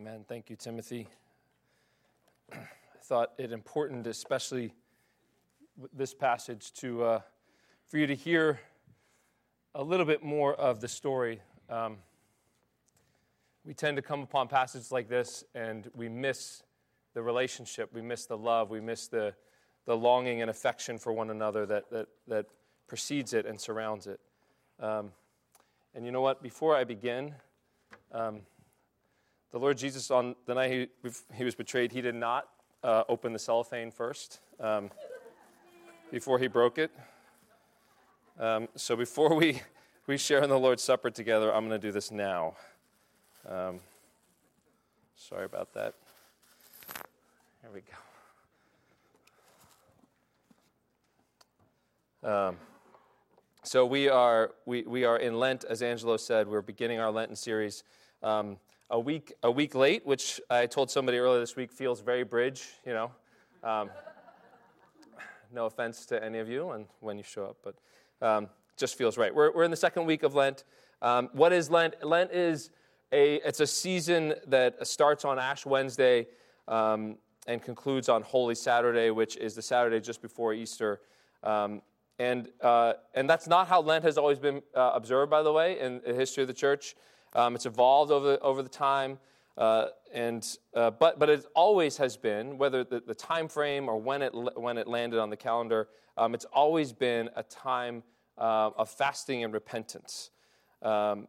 Amen. Thank you, Timothy. I thought it important, especially this passage, to uh, for you to hear a little bit more of the story. Um, we tend to come upon passages like this and we miss the relationship, we miss the love, we miss the, the longing and affection for one another that, that, that precedes it and surrounds it. Um, and you know what? Before I begin, um, the Lord Jesus, on the night he, he was betrayed, he did not uh, open the cellophane first um, before he broke it. Um, so before we, we share in the Lord's Supper together, I'm going to do this now. Um, sorry about that. There we go. Um, so we are we, we are in Lent, as Angelo said. We're beginning our Lenten series. Um, a week a week late, which I told somebody earlier this week feels very bridge. You know, um, no offense to any of you, and when you show up, but um, just feels right. We're we're in the second week of Lent. Um, what is Lent? Lent is a it's a season that starts on Ash Wednesday um, and concludes on Holy Saturday, which is the Saturday just before Easter. Um, and, uh, and that's not how Lent has always been uh, observed, by the way, in the history of the church. Um, it's evolved over, over the time. Uh, and, uh, but, but it always has been, whether the, the time frame or when it, when it landed on the calendar, um, it's always been a time uh, of fasting and repentance. Um,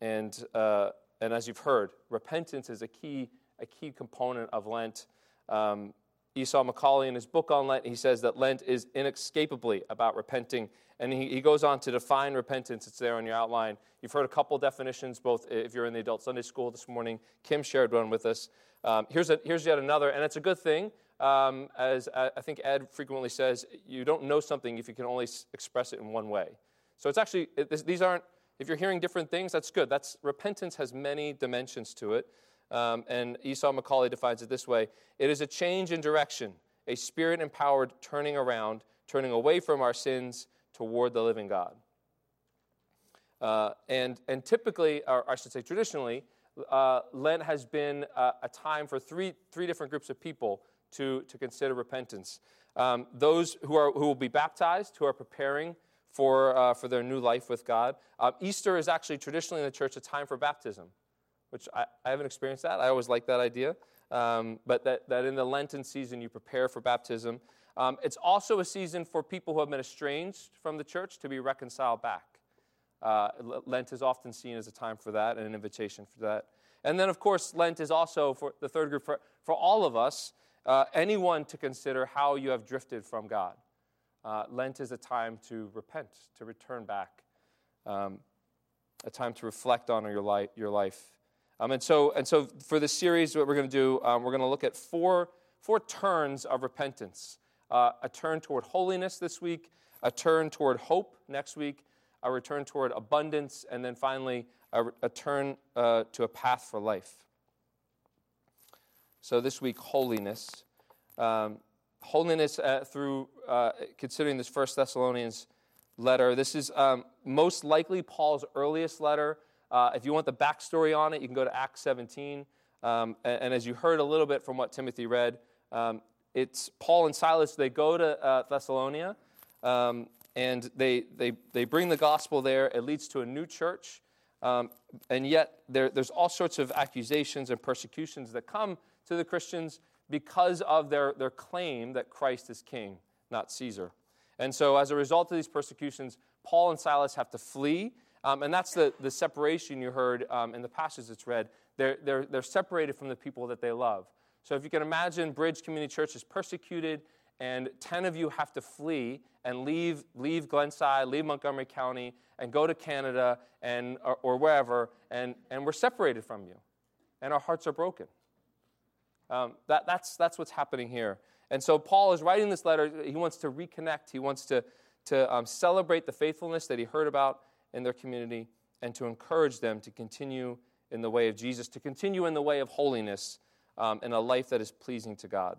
and, uh, and as you've heard, repentance is a key, a key component of Lent. Um, Esau McCaulley, in his book on Lent, he says that Lent is inescapably about repenting. And he, he goes on to define repentance. It's there on your outline. You've heard a couple definitions, both if you're in the adult Sunday school this morning. Kim shared one with us. Um, here's, a, here's yet another, and it's a good thing. Um, as I think Ed frequently says, you don't know something if you can only express it in one way. So it's actually, it, this, these aren't, if you're hearing different things, that's good. That's, repentance has many dimensions to it. Um, and Esau McCaulley defines it this way it is a change in direction, a spirit empowered turning around, turning away from our sins toward the living God. Uh, and, and typically, or I should say traditionally, uh, Lent has been a, a, time for three, three different groups of people to, to consider repentance. Um, those who, are, who will be baptized, who are preparing for, uh, for their new life with God. Uh, Easter is actually traditionally in the church a time for baptism which I, I haven't experienced that. I always like that idea. Um, but that, that in the Lenten season, you prepare for baptism. Um, it's also a season for people who have been estranged from the church to be reconciled back. Uh, Lent is often seen as a time for that and an invitation for that. And then, of course, Lent is also for the third group, for, for all of us, uh, anyone to consider how you have drifted from God. Uh, Lent is a time to repent, to return back, um, a time to reflect on your, li- your life. Um, and, so, and so for this series, what we're going to do, um, we're going to look at four, four turns of repentance uh, a turn toward holiness this week, a turn toward hope next week, a return toward abundance, and then finally, a, a turn uh, to a path for life. So this week, holiness. Um, holiness uh, through uh, considering this First Thessalonians letter. This is um, most likely Paul's earliest letter. Uh, if you want the backstory on it, you can go to Acts 17. Um, and, and, as you heard a little bit from what Timothy read, um, it's Paul and Silas, they go to uh, Thessalonica um, and they, they, they bring the gospel there. It leads to a new church. Um, and yet, there, there's all sorts of accusations and persecutions that come to the Christians because of their, their claim that Christ is king, not Caesar. And so, as a result of these persecutions, Paul and Silas have to flee um, and that's the, the separation you heard um, in the passage that's read. They're, they're, they're separated from the people that they love. So if you can imagine, Bridge Community Church is persecuted, and 10 of you have to flee and leave, leave Glenside, leave Montgomery County, and go to Canada and, or, or wherever, and, and we're separated from you. And our hearts are broken. Um, that, that's, that's what's happening here. And so Paul is writing this letter. He wants to reconnect, he wants to, to um, celebrate the faithfulness that he heard about in their community and to encourage them to continue in the way of Jesus, to continue in the way of holiness um, and a life that is pleasing to God.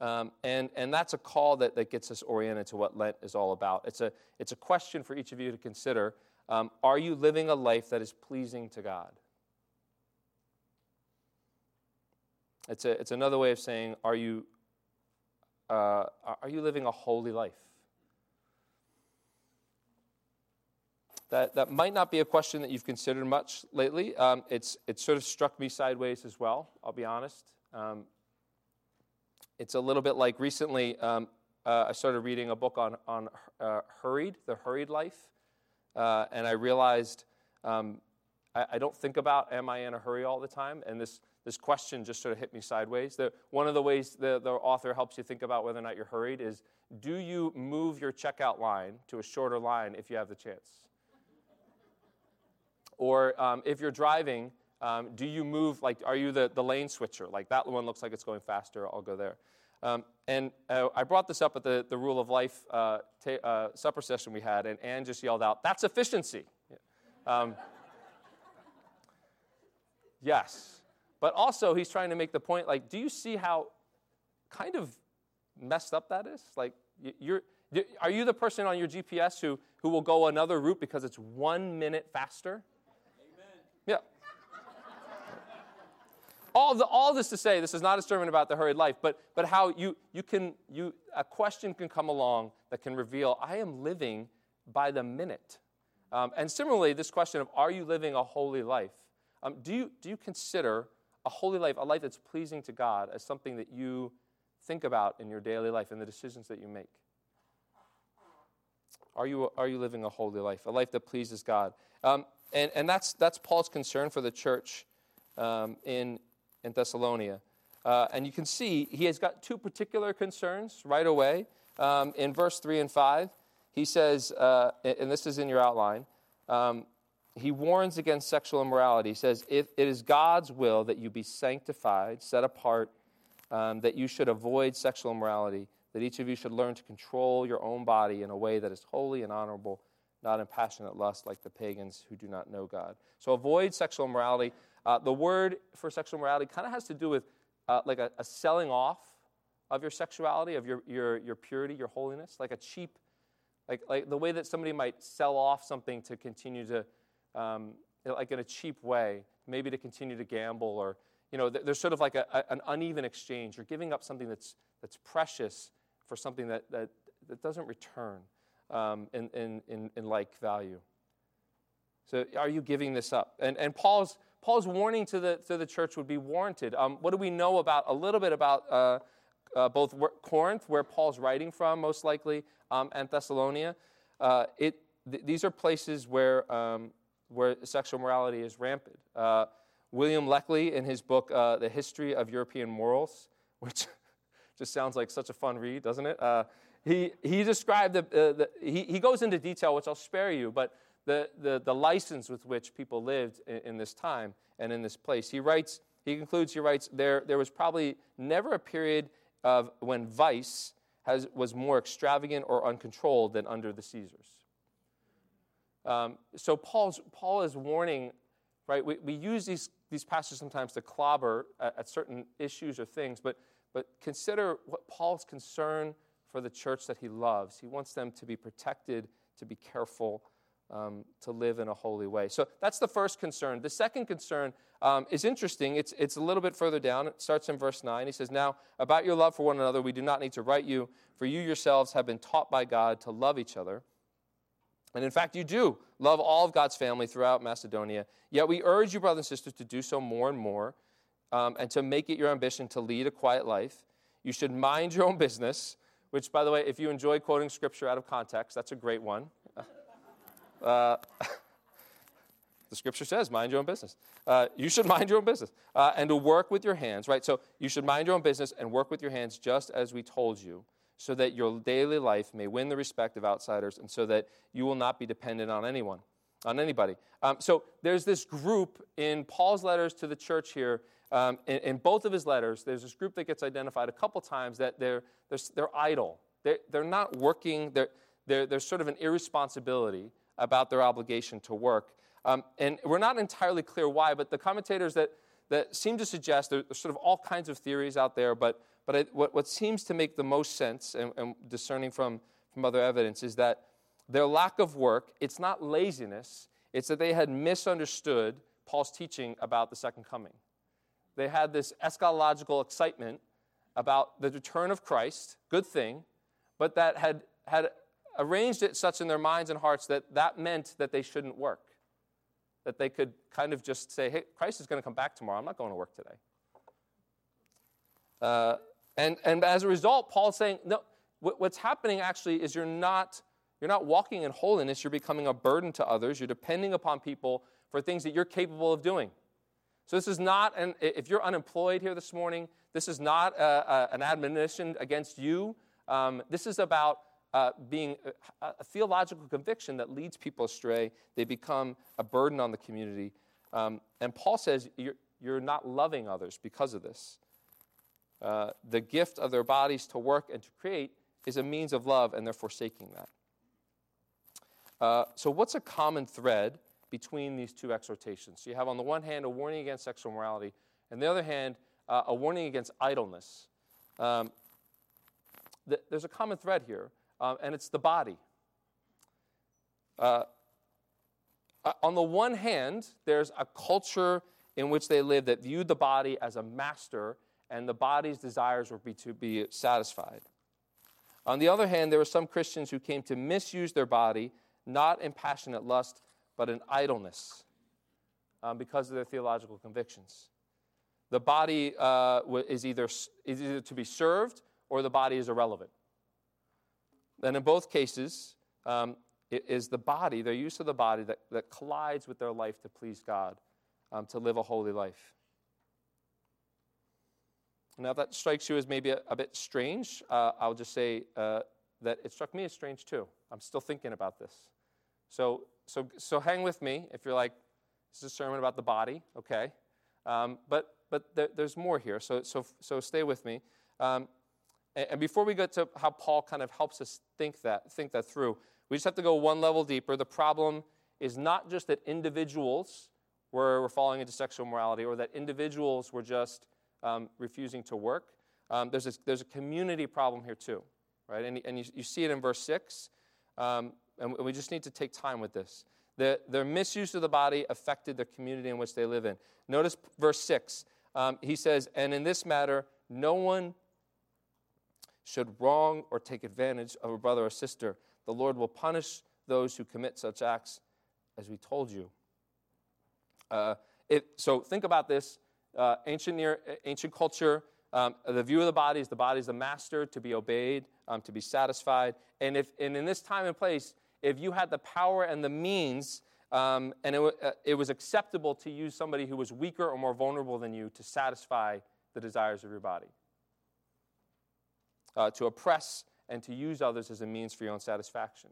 Um, and, and that's a call that, that gets us oriented to what Lent is all about. It's a, it's a question for each of you to consider. Um, are you living a life that is pleasing to God? It's, a, it's another way of saying, are you, uh, are you living a holy life? That, that might not be a question that you've considered much lately. Um, it's, it's sort of struck me sideways as well, I'll be honest. Um, it's a little bit like recently um, uh, I started reading a book on, on uh, hurried, the hurried life. Uh, and I realized um, I, I, don't think about am I in a hurry all the time? And this, this question just sort of hit me sideways. The, one of the ways the, the author helps you think about whether or not you're hurried is do you move your checkout line to a shorter line if you have the chance? Or um, if you're driving, um, do you move, like, are you the, the lane switcher? Like, that one looks like it's going faster, I'll go there. Um, and uh, I brought this up at the, the Rule of Life uh, uh, supper session we had, and Anne just yelled out, That's efficiency. Um, yes. But also, he's trying to make the point like, do you see how kind of messed up that is? Like, you're, are you the person on your GPS who, who will go another route because it's one minute faster? All, the, all this to say, this is not a sermon about the hurried life, but, but how you, you can, you, a question can come along that can reveal, I am living by the minute. Um, and similarly, this question of, are you living a holy life? Um, do, you, do you consider a holy life, a life that's pleasing to God, as something that you think about in your daily life and the decisions that you make? Are you, are you living a holy life, a life that pleases God? Um, and and that's, that's Paul's concern for the church um, in, in Thessalonica. Uh, and you can see he has got two particular concerns right away. Um, in verse 3 and 5, he says, uh, and this is in your outline, um, he warns against sexual immorality. He says, If it is God's will that you be sanctified, set apart, um, that you should avoid sexual immorality, that each of you should learn to control your own body in a way that is holy and honorable, not in passionate lust like the pagans who do not know God. So avoid sexual immorality. Uh, the word for sexual morality kind of has to do with uh, like a, a, selling off of your sexuality, of your, your, your purity, your holiness, like a cheap, like, like the way that somebody might sell off something to continue to, um, like in a cheap way, maybe to continue to gamble or, you know, there's sort of like a, a, an uneven exchange. You're giving up something that's, that's precious for something that, that, that doesn't return um, in, in, in, in like value. So are you giving this up? And, and Paul's, Paul's warning to the, to the church would be warranted. Um, what do we know about a little bit about uh, uh, both Corinth, where Paul's writing from, most likely, um, and Thessalonica? Uh, it, th- these are places where, um, where sexual morality is rampant. Uh, William Lecky, in his book, uh, The History of European Morals, which just sounds like such a fun read, doesn't it? Uh, he, he described the, the he, he goes into detail, which I'll spare you, but the, the, the license with which people lived in, in this time and in this place. He writes, he concludes, he writes, there, there was probably never a period of when vice has, was more extravagant or uncontrolled than under the Caesars. Um, so Paul's, Paul is warning, right? We, we use these, these passages sometimes to clobber at, at certain issues or things, but, but consider what Paul's concern for the church that he loves. He wants them to be protected, to be careful, um, to live in a holy way. So that's the first concern. The second concern um, is interesting. It's, it's a little bit further down. It starts in verse 9. He says, Now, about your love for one another, we do not need to write you, for you yourselves have been taught by God to love each other. And in fact, you do love all of God's family throughout Macedonia. Yet we urge you, brothers and sisters, to do so more and more um, and to make it your ambition to lead a quiet life. You should mind your own business, which, by the way, if you enjoy quoting scripture out of context, that's a great one. Uh, the scripture says, mind your own business. Uh, you should mind your own business. Uh, and to work with your hands, right? So you should mind your own business and work with your hands just as we told you, so that your daily life may win the respect of outsiders and so that you will not be dependent on anyone, on anybody. Um, so there's this group in Paul's letters to the church here. Um, in, in, both of his letters, there's this group that gets identified a couple times that they're, they're, they're idle. They're, they're not working, they're, they're, there's sort of an irresponsibility about their obligation to work. Um, and we're not entirely clear why, but the commentators that, that seem to suggest there's sort of all kinds of theories out there, but, but what, what seems to make the most sense and, and discerning from, from other evidence is that their lack of work, it's not laziness, it's that they had misunderstood Paul's teaching about the second coming. they had this eschatological excitement about the return of Christ, good thing, but that had, had arranged it such in their minds and hearts that that meant that they shouldn't work. That they could kind of just say, hey, Christ is going to come back tomorrow. I'm not going to work today. Uh, and, and as a result, Paul's saying, no, what's happening actually is you're not, you're not walking in holiness, you're becoming a burden to others. You're depending upon people for things that you're capable of doing. So this is not, an, if you're unemployed here this morning, this is not a, a, an admonition against you. Um, this is about uh, being a, a, theological conviction that leads people astray. They become a burden on the community. Um, and Paul says you're, you're not loving others because of this. Uh, the gift of their bodies to work and to create is a means of love, and they're forsaking that. Uh, so, what's a common thread between these two exhortations? So, you have on the one hand a warning against sexual morality, and the other hand, uh, a warning against idleness. Um, th- there's a common thread here, um, and it's the body. Uh, uh, on the one hand, there's a culture in which they live that viewed the body as a master and the body's desires were to be satisfied. On the other hand, there were some Christians who came to misuse their body, not in passionate lust, but in idleness, um, because of their theological convictions. The body uh, is, either, is either to be served or the body is irrelevant. And in both cases, um, it is the body, their use of the body, that, that collides with their life to please God, um, to live a holy life. Now, if that strikes you as maybe a, a bit strange, uh, I'll just say uh, that it struck me as strange too. I'm still thinking about this. So, so, so hang with me if you're like, this is a sermon about the body, okay? Um, but but there, there's more here, so, so, so stay with me. Um, and, before we get to how Paul kind of helps us think that, think that through, we just have to go one level deeper. The problem is not just that individuals were, were falling into sexual morality or that individuals were just um, refusing to work. Um, there's, a, there's a community problem here too, right? And, and you, you see it in verse 6, um, and we just need to take time with this. The, their misuse of the body affected the community in which they live in. Notice verse 6. Um, he says, And in this matter, no one should wrong or take advantage of a brother or sister. The Lord will punish those who commit such acts, as we told you. Uh, it, so think about this uh, ancient, near, ancient culture, um, the view of the body is the body is the master to be obeyed, um, to be satisfied. And, if, and in this time and place, if you had the power and the means, um, and it, uh, it was acceptable to use somebody who was weaker or more vulnerable than you to satisfy the desires of your body, uh, to oppress and to use others as a means for your own satisfaction.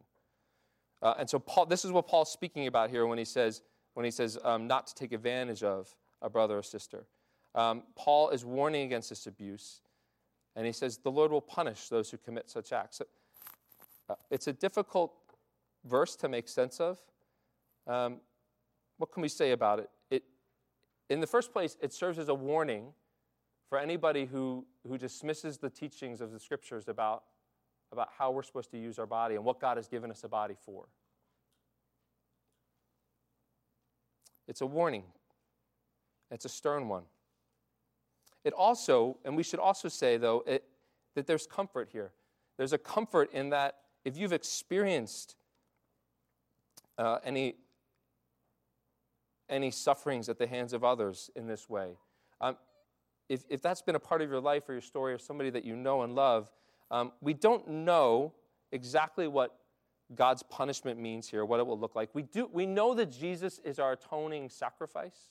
Uh, and so Paul, this is what Paul's speaking about here when he says, when he says um, not to take advantage of a brother or sister. Um, Paul is warning against this abuse, and he says the Lord will punish those who commit such acts. Uh, it's a difficult verse to make sense of. Um, what can we say about it? it? In the first place, it serves as a warning for anybody who, who dismisses the teachings of the scriptures about, about how we're supposed to use our body and what God has given us a body for. It's a warning it's a stern one. It also, and we should also say, though, it, that there's comfort here. There's a comfort in that if you've experienced uh, any, any sufferings at the hands of others in this way, um, if, if that's been a part of your life or your story or somebody that you know and love, um, we don't know exactly what God's punishment means here, what it will look like. We, do, we know that Jesus is our atoning sacrifice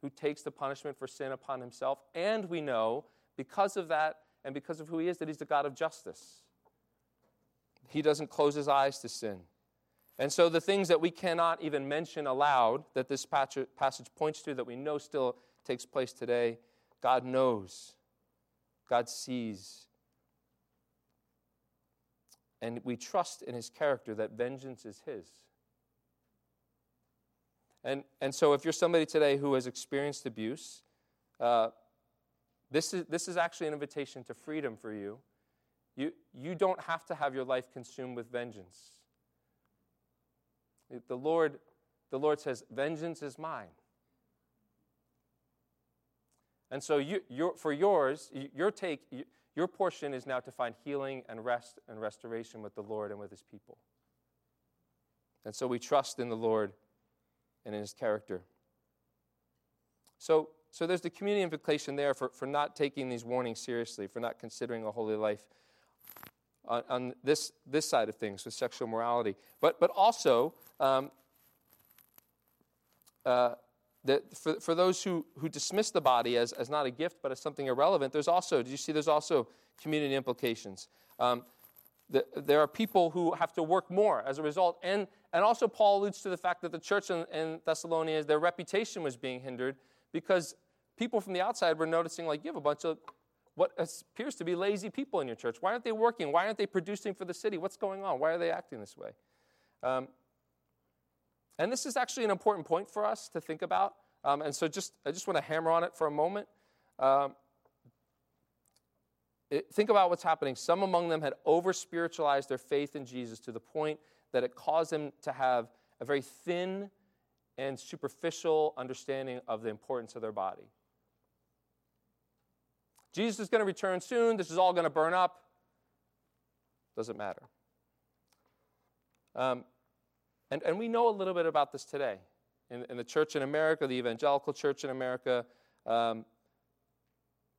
who takes the punishment for sin upon himself. And we know, because of that and because of who he is, that he's the God of justice. He doesn't close his eyes to sin. And so the things that we cannot even mention aloud, that this passage points to, that we know still takes place today, God knows. God sees. And we trust in his character that vengeance is his. And, and so, if you're somebody today who has experienced abuse, uh, this, is, this is actually an invitation to freedom for you. you. You don't have to have your life consumed with vengeance. The Lord, the Lord says, Vengeance is mine. And so you, your, for yours, your take, your portion is now to find healing and rest and restoration with the Lord and with his people. And so we trust in the Lord and in his character. So, so there's the community implication there for, for not taking these warnings seriously, for not considering a holy life on, on this, this side of things with sexual morality. But, but also, um, uh, that for, for those who, who dismiss the body as, as not a gift but as something irrelevant, there's also, do you see, there's also community implications. Um, the, there are people who have to work more as a result. And, and also, Paul alludes to the fact that the church in, in Thessalonians, their reputation was being hindered because people from the outside were noticing, like, you have a bunch of what appears to be lazy people in your church. Why aren't they working? Why aren't they producing for the city? What's going on? Why are they acting this way? Um, and this is actually an important point for us to think about. Um, and so just, I just want to hammer on it for a moment. Um, it, think about what's happening. Some among them had over spiritualized their faith in Jesus to the point that it caused them to have a very thin and superficial understanding of the importance of their body. Jesus is going to return soon. This is all going to burn up. Doesn't matter. Um, and, and we know a little bit about this today. In, in the church in America, the evangelical church in America, um,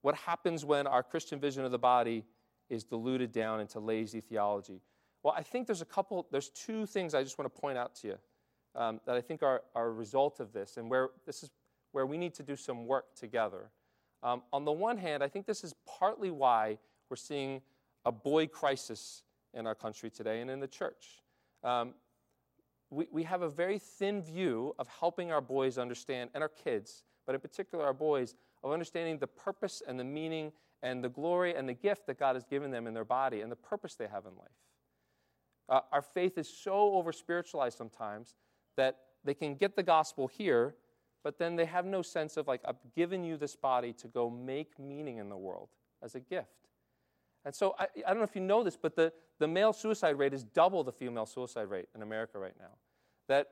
what happens when our Christian vision of the body is diluted down into lazy theology? Well, I think there's a couple, there's two things I just want to point out to you um, that I think are, are a result of this and where this is where we need to do some work together. Um, on the one hand, I think this is partly why we're seeing a boy crisis in our country today and in the church. Um, we, we have a very thin view of helping our boys understand, and our kids, but in particular our boys, of understanding the purpose and the meaning and the glory and the gift that God has given them in their body and the purpose they have in life. Uh, our faith is so over spiritualized sometimes that they can get the gospel here, but then they have no sense of, like, I've given you this body to go make meaning in the world as a gift. And so I, I don't know if you know this, but the, the male suicide rate is double the female suicide rate in America right now. That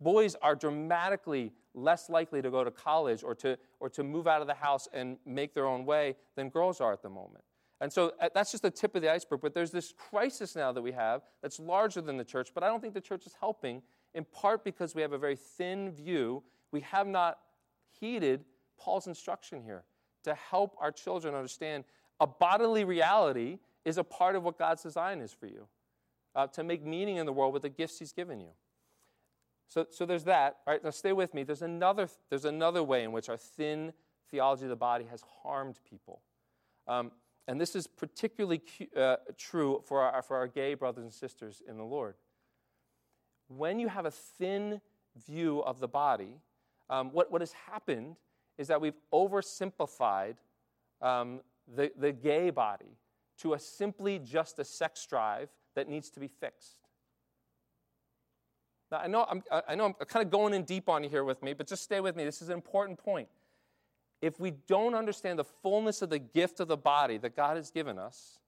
boys are dramatically less likely to go to college or to, or to move out of the house and make their own way than girls are at the moment. And so uh, that's just the tip of the iceberg. But there's this crisis now that we have that's larger than the church, but I don't think the church is helping, in part because we have a very thin view. We have not heeded Paul's instruction here to help our children understand a bodily reality is a part of what God's design is for you, uh, to make meaning in the world with the gifts He's given you. So, so there's that. All right, now stay with me. There's another, there's another way in which our thin theology of the body has harmed people. Um, and this is particularly uh, true for our, for our gay brothers and sisters in the Lord. When you have a thin view of the body, um, what, what has happened is that we've oversimplified um, the, the gay body to a simply just a sex drive that needs to be fixed. Now, I know I'm, I know I'm kind of going in deep on you here with me, but just stay with me. This is an important point. If we don't understand the fullness of the gift of the body that God has given us,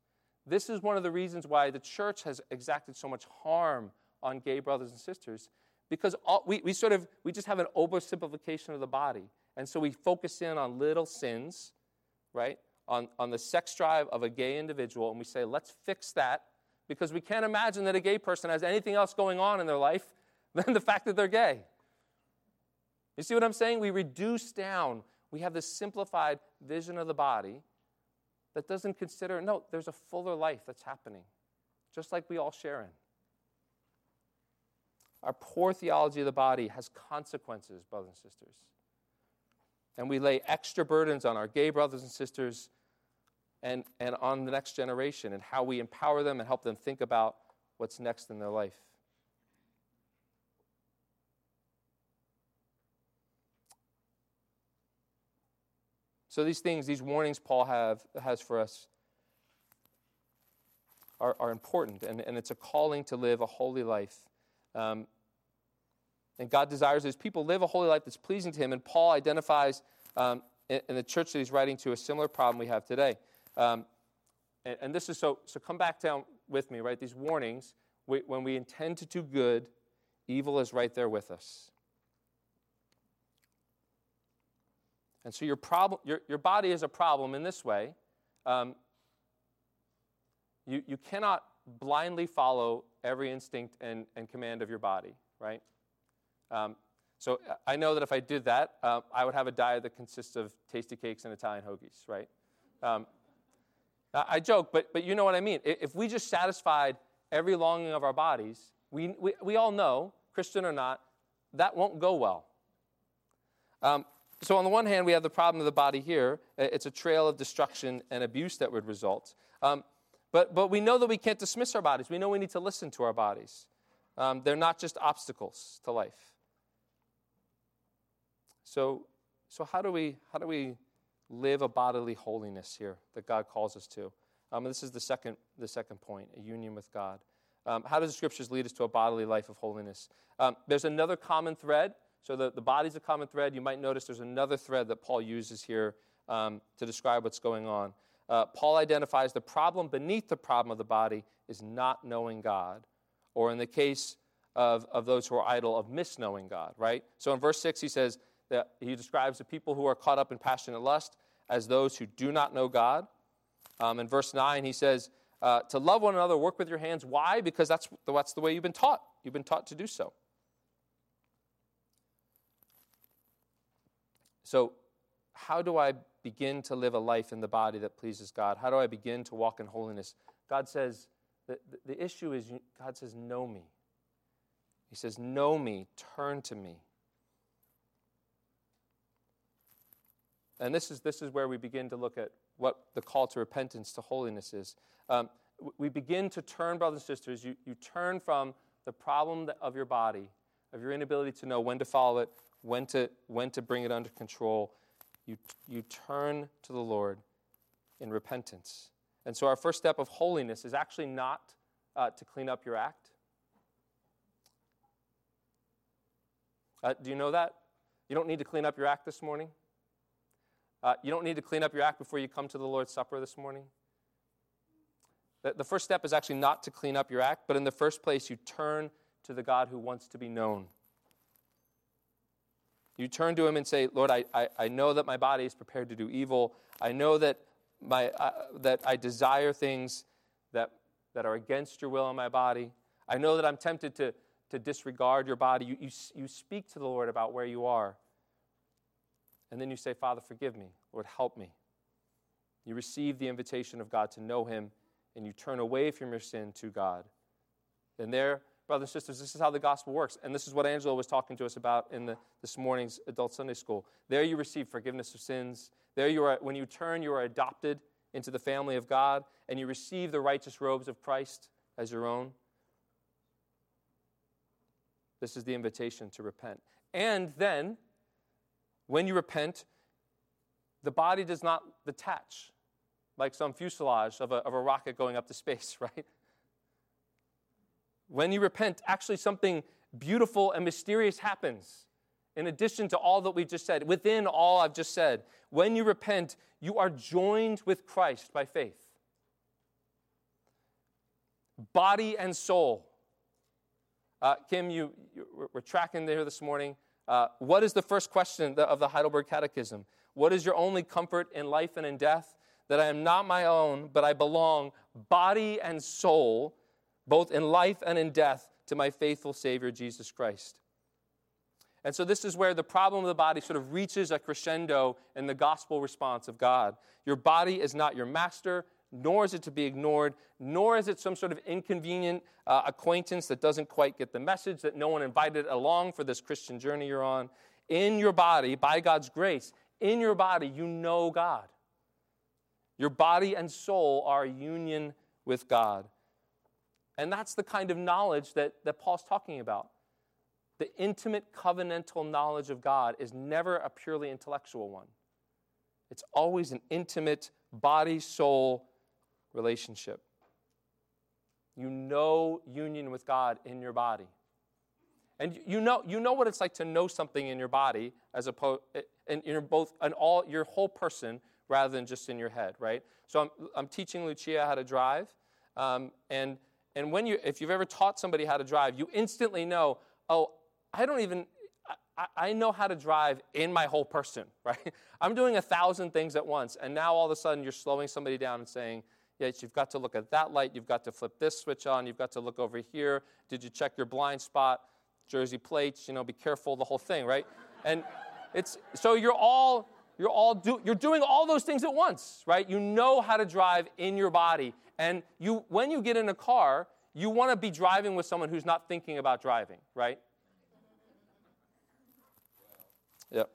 this is one of the reasons why the church has exacted so much harm on gay brothers and sisters because all, we, we sort of we just have an oversimplification of the body and so we focus in on little sins right on, on the sex drive of a gay individual and we say, let's fix that because we can't imagine that a gay person has anything else going on in their life than the fact that they're gay. You see what I'm saying? We reduce down, we have this simplified vision of the body that doesn't consider, no, there's a fuller life that's happening, just like we all share in. Our poor theology of the body has consequences, brothers and sisters. And we lay extra burdens on our gay brothers and sisters and, and on the next generation and how we empower them and help them think about what's next in their life. So these things, these warnings Paul have, has for us are, are important, and, and it's a calling to live a holy life. Um, and God desires his people live a holy life that's pleasing to him. And Paul identifies um, in, in, the church that he's writing to a similar problem we have today. Um, and, and, this is so, so come back down with me, right? These warnings, we, when we intend to do good, evil is right there with us. And so your, problem, your, your body is a problem in this way. Um, you, you cannot blindly follow every instinct and, and command of your body, right? Um, so I know that if I did that, uh, I would have a diet that consists of tasty cakes and Italian hoagies, right? Um, I joke, but, but you know what I mean. If we just satisfied every longing of our bodies, we, we, we all know, Christian or not, that won't go well. Um, so, on the one hand, we have the problem of the body here. It's a trail of destruction and abuse that would result. Um, but, but we know that we can't dismiss our bodies. We know we need to listen to our bodies. Um, they're not just obstacles to life. So, so how, do we, how do we live a bodily holiness here that God calls us to? Um, this is the second, the second point a union with God. Um, how does the scriptures lead us to a bodily life of holiness? Um, there's another common thread. So the, the body's a common thread. You might notice there's another thread that Paul uses here um, to describe what's going on uh, Paul identifies the problem beneath the problem of the body is not knowing God, or in the case of, of those who are idle, of misknowing God, right? So in verse 6, he says that he describes the people who are caught up in passionate lust as those who do not know God. Um, in verse 9, he says, uh, to love one another, work with your hands. Why? Because that's, that's the way you've been taught. You've been taught to do so. So, how do I begin to live a life in the body that pleases God? How do I begin to walk in holiness? God says, the, the issue is, God says, know me. He says, know me, turn to me. And this is, this is where we begin to look at what the call to repentance, to holiness is. Um, we begin to turn, brothers and sisters, you, you turn from the problem of your body, of your inability to know when to follow it, when to, when to bring it under control, you, you turn to the Lord in repentance. And so, our first step of holiness is actually not uh, to clean up your act. Uh, do you know that? You don't need to clean up your act this morning. Uh, you don't need to clean up your act before you come to the Lord's Supper this morning. The, the first step is actually not to clean up your act, but in the first place, you turn to the God who wants to be known. You turn to him and say, Lord, I, I, I know that my body is prepared to do evil. I know that, my, uh, that I desire things that, that are against your will in my body. I know that I'm tempted to, to disregard your body. You, you, you speak to the Lord about where you are. And then you say, Father, forgive me. Lord, help me. You receive the invitation of God to know him, and you turn away from your sin to God. And there, brothers and sisters, this is how the gospel works. And this is what Angela was talking to us about in the, this morning's adult Sunday school. There you receive forgiveness of sins. There you are, when you turn, you are adopted into the family of God, and you receive the righteous robes of Christ as your own. This is the invitation to repent. And then, when you repent, the body does not detach like some fuselage of a, of a rocket going up to space, right? When you repent, actually something beautiful and mysterious happens. In addition to all that we've just said, within all I've just said, when you repent, you are joined with Christ by faith. Body and soul. Uh, Kim, you, you, we're tracking there this morning. Uh, what is the first question of the Heidelberg Catechism? What is your only comfort in life and in death? That I am not my own, but I belong, body and soul, both in life and in death, to my faithful Savior, Jesus Christ. And so, this is where the problem of the body sort of reaches a crescendo in the gospel response of God. Your body is not your master, nor is it to be ignored, nor is it some sort of inconvenient uh, acquaintance that doesn't quite get the message, that no one invited along for this Christian journey you're on. In your body, by God's grace, in your body, you know God. Your body and soul are union with God. And that's the kind of knowledge that, that Paul's talking about. The intimate covenantal knowledge of God is never a purely intellectual one, it's always an intimate body soul relationship. You know union with God in your body. And you know, you know what it's like to know something in your body as opposed and you're both an all your whole person rather than just in your head, right? So I'm, I'm teaching Lucia how to drive, um, and and when you, if you've ever taught somebody how to drive, you instantly know, oh, I don't even, I, I know how to drive in my whole person, right? I'm doing a thousand things at once, and now all of a sudden you're slowing somebody down and saying, Yes, you've got to look at that light, you've got to flip this switch on, you've got to look over here. Did you check your blind spot? Jersey plates, you know, be careful, the whole thing, right? And it's so you're all you're all do, you're doing all those things at once, right? You know how to drive in your body. And you when you get in a car, you want to be driving with someone who's not thinking about driving, right? Yep.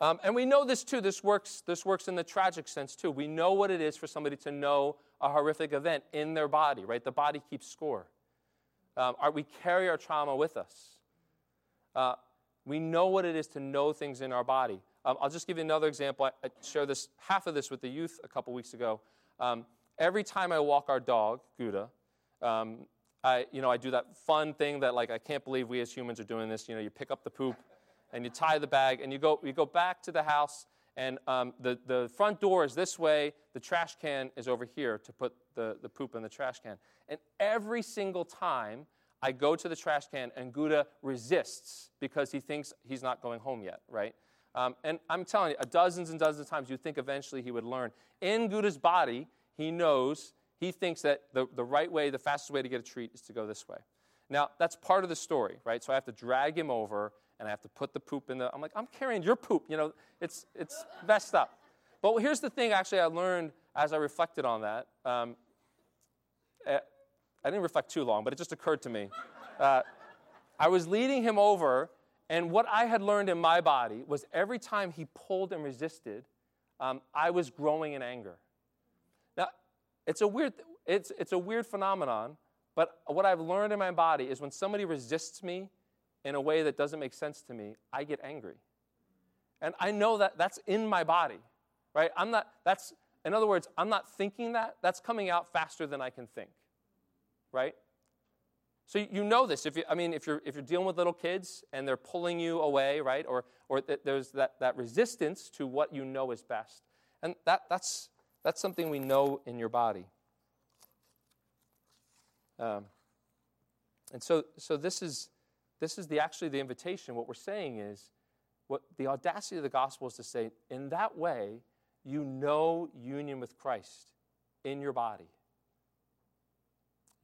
Um, and we know this too. This works. This works in the tragic sense too. We know what it is for somebody to know a horrific event in their body. Right? The body keeps score. Um, we carry our trauma with us. Uh, we know what it is to know things in our body. Um, I'll just give you another example. I, I shared this half of this with the youth a couple weeks ago. Um, every time I walk our dog, Gouda, um, I, you know, I do that fun thing that like I can't believe we as humans are doing this. You know, you pick up the poop and you tie the bag and you go, you go back to the house and um, the, the front door is this way, the trash can is over here to put the, the poop in the trash can. And every single time I go to the trash can and Gouda resists because he thinks he's not going home yet, right? Um, and I'm telling you, dozens and dozens of times you'd think eventually he would learn. In Gouda's body, he knows, he thinks that the, the right way, the fastest way to get a treat is to go this way. Now, that's part of the story, right? So I have to drag him over and I have to put the poop in the. I'm like, I'm carrying your poop. You know, it's it's messed up. But here's the thing. Actually, I learned as I reflected on that. Um, eh, I didn't reflect too long, but it just occurred to me. Uh, I was leading him over, and what I had learned in my body was every time he pulled and resisted, um, I was growing in anger. Now, it's a weird, it's, it's a weird phenomenon, but what I've learned in my body is when somebody resists me in a way that doesn't make sense to me, I get angry. And I know that that's in my body, right? I'm not, that's, in other words, I'm not thinking that. That's coming out faster than I can think, right? So you know this. If you, I mean, if you're, if you're dealing with little kids and they're pulling you away, right? Or, or th- there's that, that resistance to what you know is best. And that, that's, that's something we know in your body. Um, and so, so this is, this is the, actually the invitation. What we're saying is, what the audacity of the gospel is to say, in that way, you know union with Christ in your body.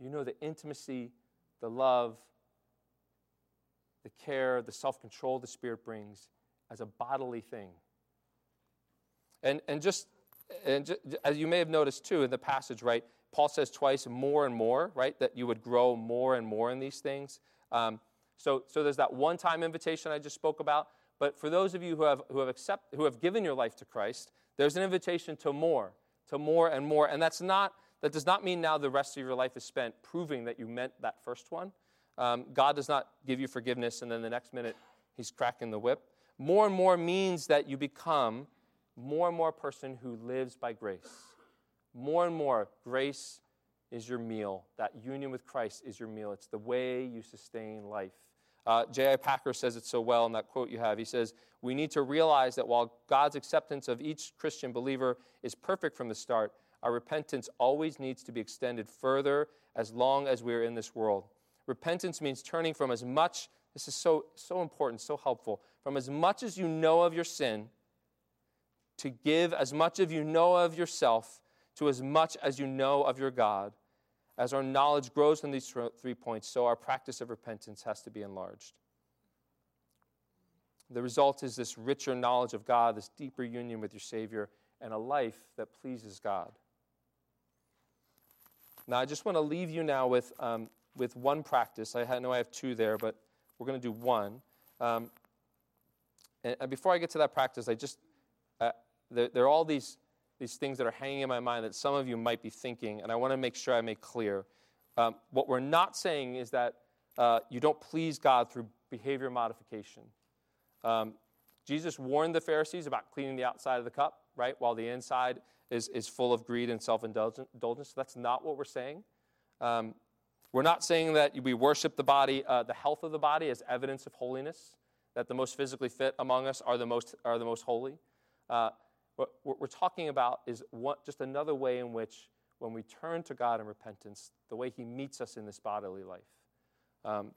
You know the intimacy, the love, the care, the self control the Spirit brings as a bodily thing. And, and just, and just, as you may have noticed too in the passage, right? Paul says twice, more and more, right? That you would grow more and more in these things. Um, so, so there's that one time invitation I just spoke about. But for those of you who have, who, have accept, who have given your life to Christ, there's an invitation to more, to more and more. And that's not, that does not mean now the rest of your life is spent proving that you meant that first one. Um, God does not give you forgiveness and then the next minute he's cracking the whip. More and more means that you become more and more person who lives by grace. More and more, grace is your meal. That union with Christ is your meal. It's the way you sustain life. Uh, J.I. Packer says it so well in that quote you have. He says, We need to realize that while God's acceptance of each Christian believer is perfect from the start, our repentance always needs to be extended further as long as we're in this world. Repentance means turning from as much, this is so, so important, so helpful, from as much as you know of your sin to give as much of you know of yourself to as much as you know of your God as our knowledge grows in these three points, so our practice of repentance has to be enlarged. The result is this richer knowledge of God, this deeper union with your Savior, and a life that pleases God. Now, I just want to leave you now with, um, with one practice. I know I have two there, but we're going to do one. Um, and, and, before I get to that practice, I just, uh, there, there, are all these these things that are hanging in my mind that some of you might be thinking, and I want to make sure I make clear. Um, what we're not saying is that uh, you don't please God through behavior modification. Um, Jesus warned the Pharisees about cleaning the outside of the cup, right, while the inside is, is full of greed and self indulgence. That's not what we're saying. Um, we're not saying that we worship the body, uh, the health of the body, as evidence of holiness, that the most physically fit among us are the most, are the most holy. Uh, what we're talking about is what, just another way in which, when we turn to God in repentance, the way He meets us in this bodily life. Um,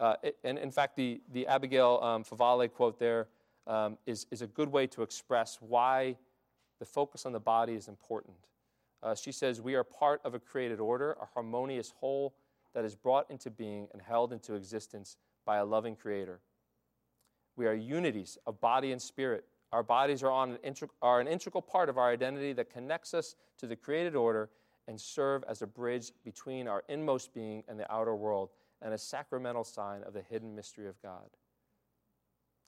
Uh, it, and in fact, the, the Abigail um, Favale quote there um, is is, a good way to express why the focus on the body is important. Uh, she says, We are part of a created order, a harmonious whole that is brought into being and held into existence by a loving creator. We are unities of body and spirit. Our bodies are, an, are an integral part of our identity that connects us to the created order and serve as a bridge between our inmost being and the outer world and a sacramental sign of the hidden mystery of God.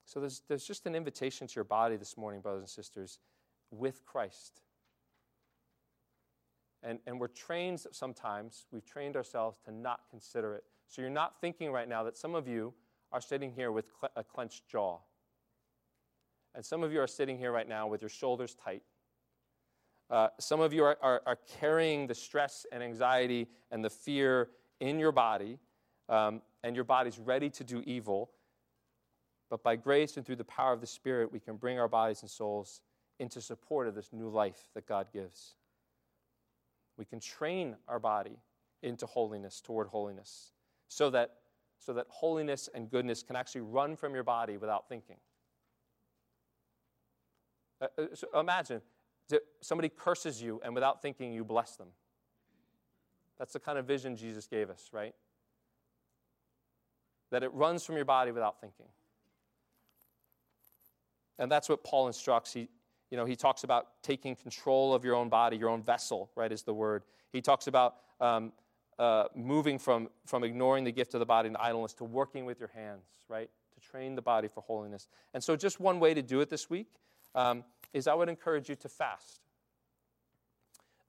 So there's, there's just an invitation to your body this morning, brothers and sisters, with Christ. And, and we're trained sometimes, we've trained ourselves to not consider it. So you're not thinking right now that some of you are sitting here with a clenched jaw. And some of you are sitting here right now with your shoulders tight. Uh, some of you are, are, are, carrying the stress and anxiety and the fear in your body, um, and your body's ready to do evil. But by grace and through the power of the Spirit, we can bring our bodies and souls into support of this new life that God gives. We can train our body into holiness, toward holiness, so that, so that holiness and goodness can actually run from your body without thinking. Uh, uh so imagine somebody curses you, and without thinking, you bless them. That's the kind of vision Jesus gave us, right? That it runs from your body without thinking. And that's what Paul instructs. He, you know, he talks about taking control of your own body, your own vessel, right, is the word. He talks about um, uh, moving from, from ignoring the gift of the body and idleness to working with your hands, right, to train the body for holiness. And so, just one way to do it this week um, is I would encourage you to fast.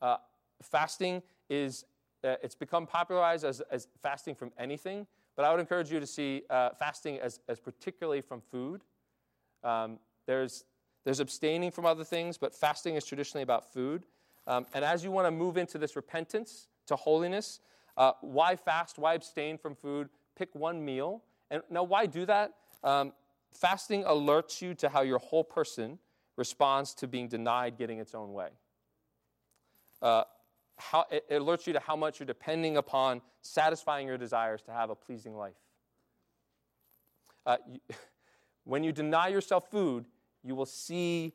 Uh, fasting is, uh, it's become popularized as, as fasting from anything, but I would encourage you to see uh, fasting as, as particularly from food. Um, there's, there's abstaining from other things, but fasting is traditionally about food. Um, and as you want to move into this repentance to holiness, uh, why fast? Why abstain from food? Pick one meal. And now, why do that? Um, fasting alerts you to how your whole person responds to being denied getting its own way. Uh, how, it, alerts you to how much you're depending upon satisfying your desires to have a pleasing life. Uh, you, when you deny yourself food, you will see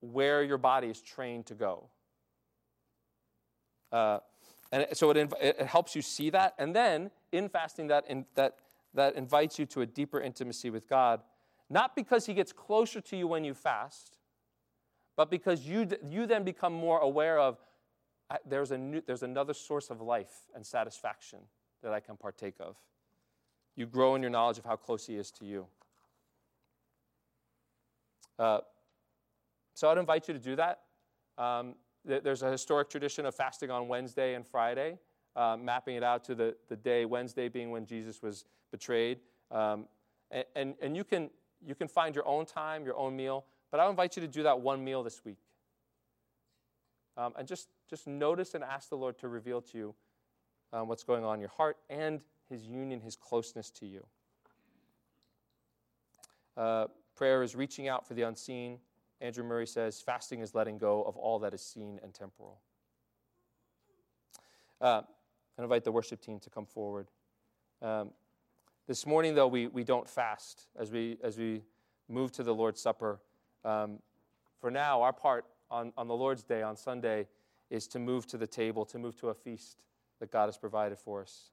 where your body is trained to go. Uh, and so it, inv- it, helps you see that. And then in fasting, that, in, that, that invites you to a deeper intimacy with God, not because He gets closer to you when you fast, but because you, you then become more aware of there's, a new, there's another source of life and satisfaction that I can partake of. You grow in your knowledge of how close He is to you. Uh, so I'd invite you to do that. Um, th- there's a historic tradition of fasting on Wednesday and Friday, uh, mapping it out to the, the day, Wednesday being when Jesus was betrayed. Um, and, and, and you, can, you can find your own time, your own meal, but I'll invite you to do that one meal this week. Um, and just, just notice and ask the Lord to reveal to you um, what's going on in your heart and his union, his closeness to you. Uh, Prayer is reaching out for the unseen. Andrew Murray says fasting is letting go of all that is seen and temporal. Uh, I invite the worship team to come forward. Um, this morning, though, we, we don't fast as we, as we move to the Lord's Supper. Um, for now, our part on, on the Lord's Day, on Sunday, is to move to the table, to move to a feast that God has provided for us.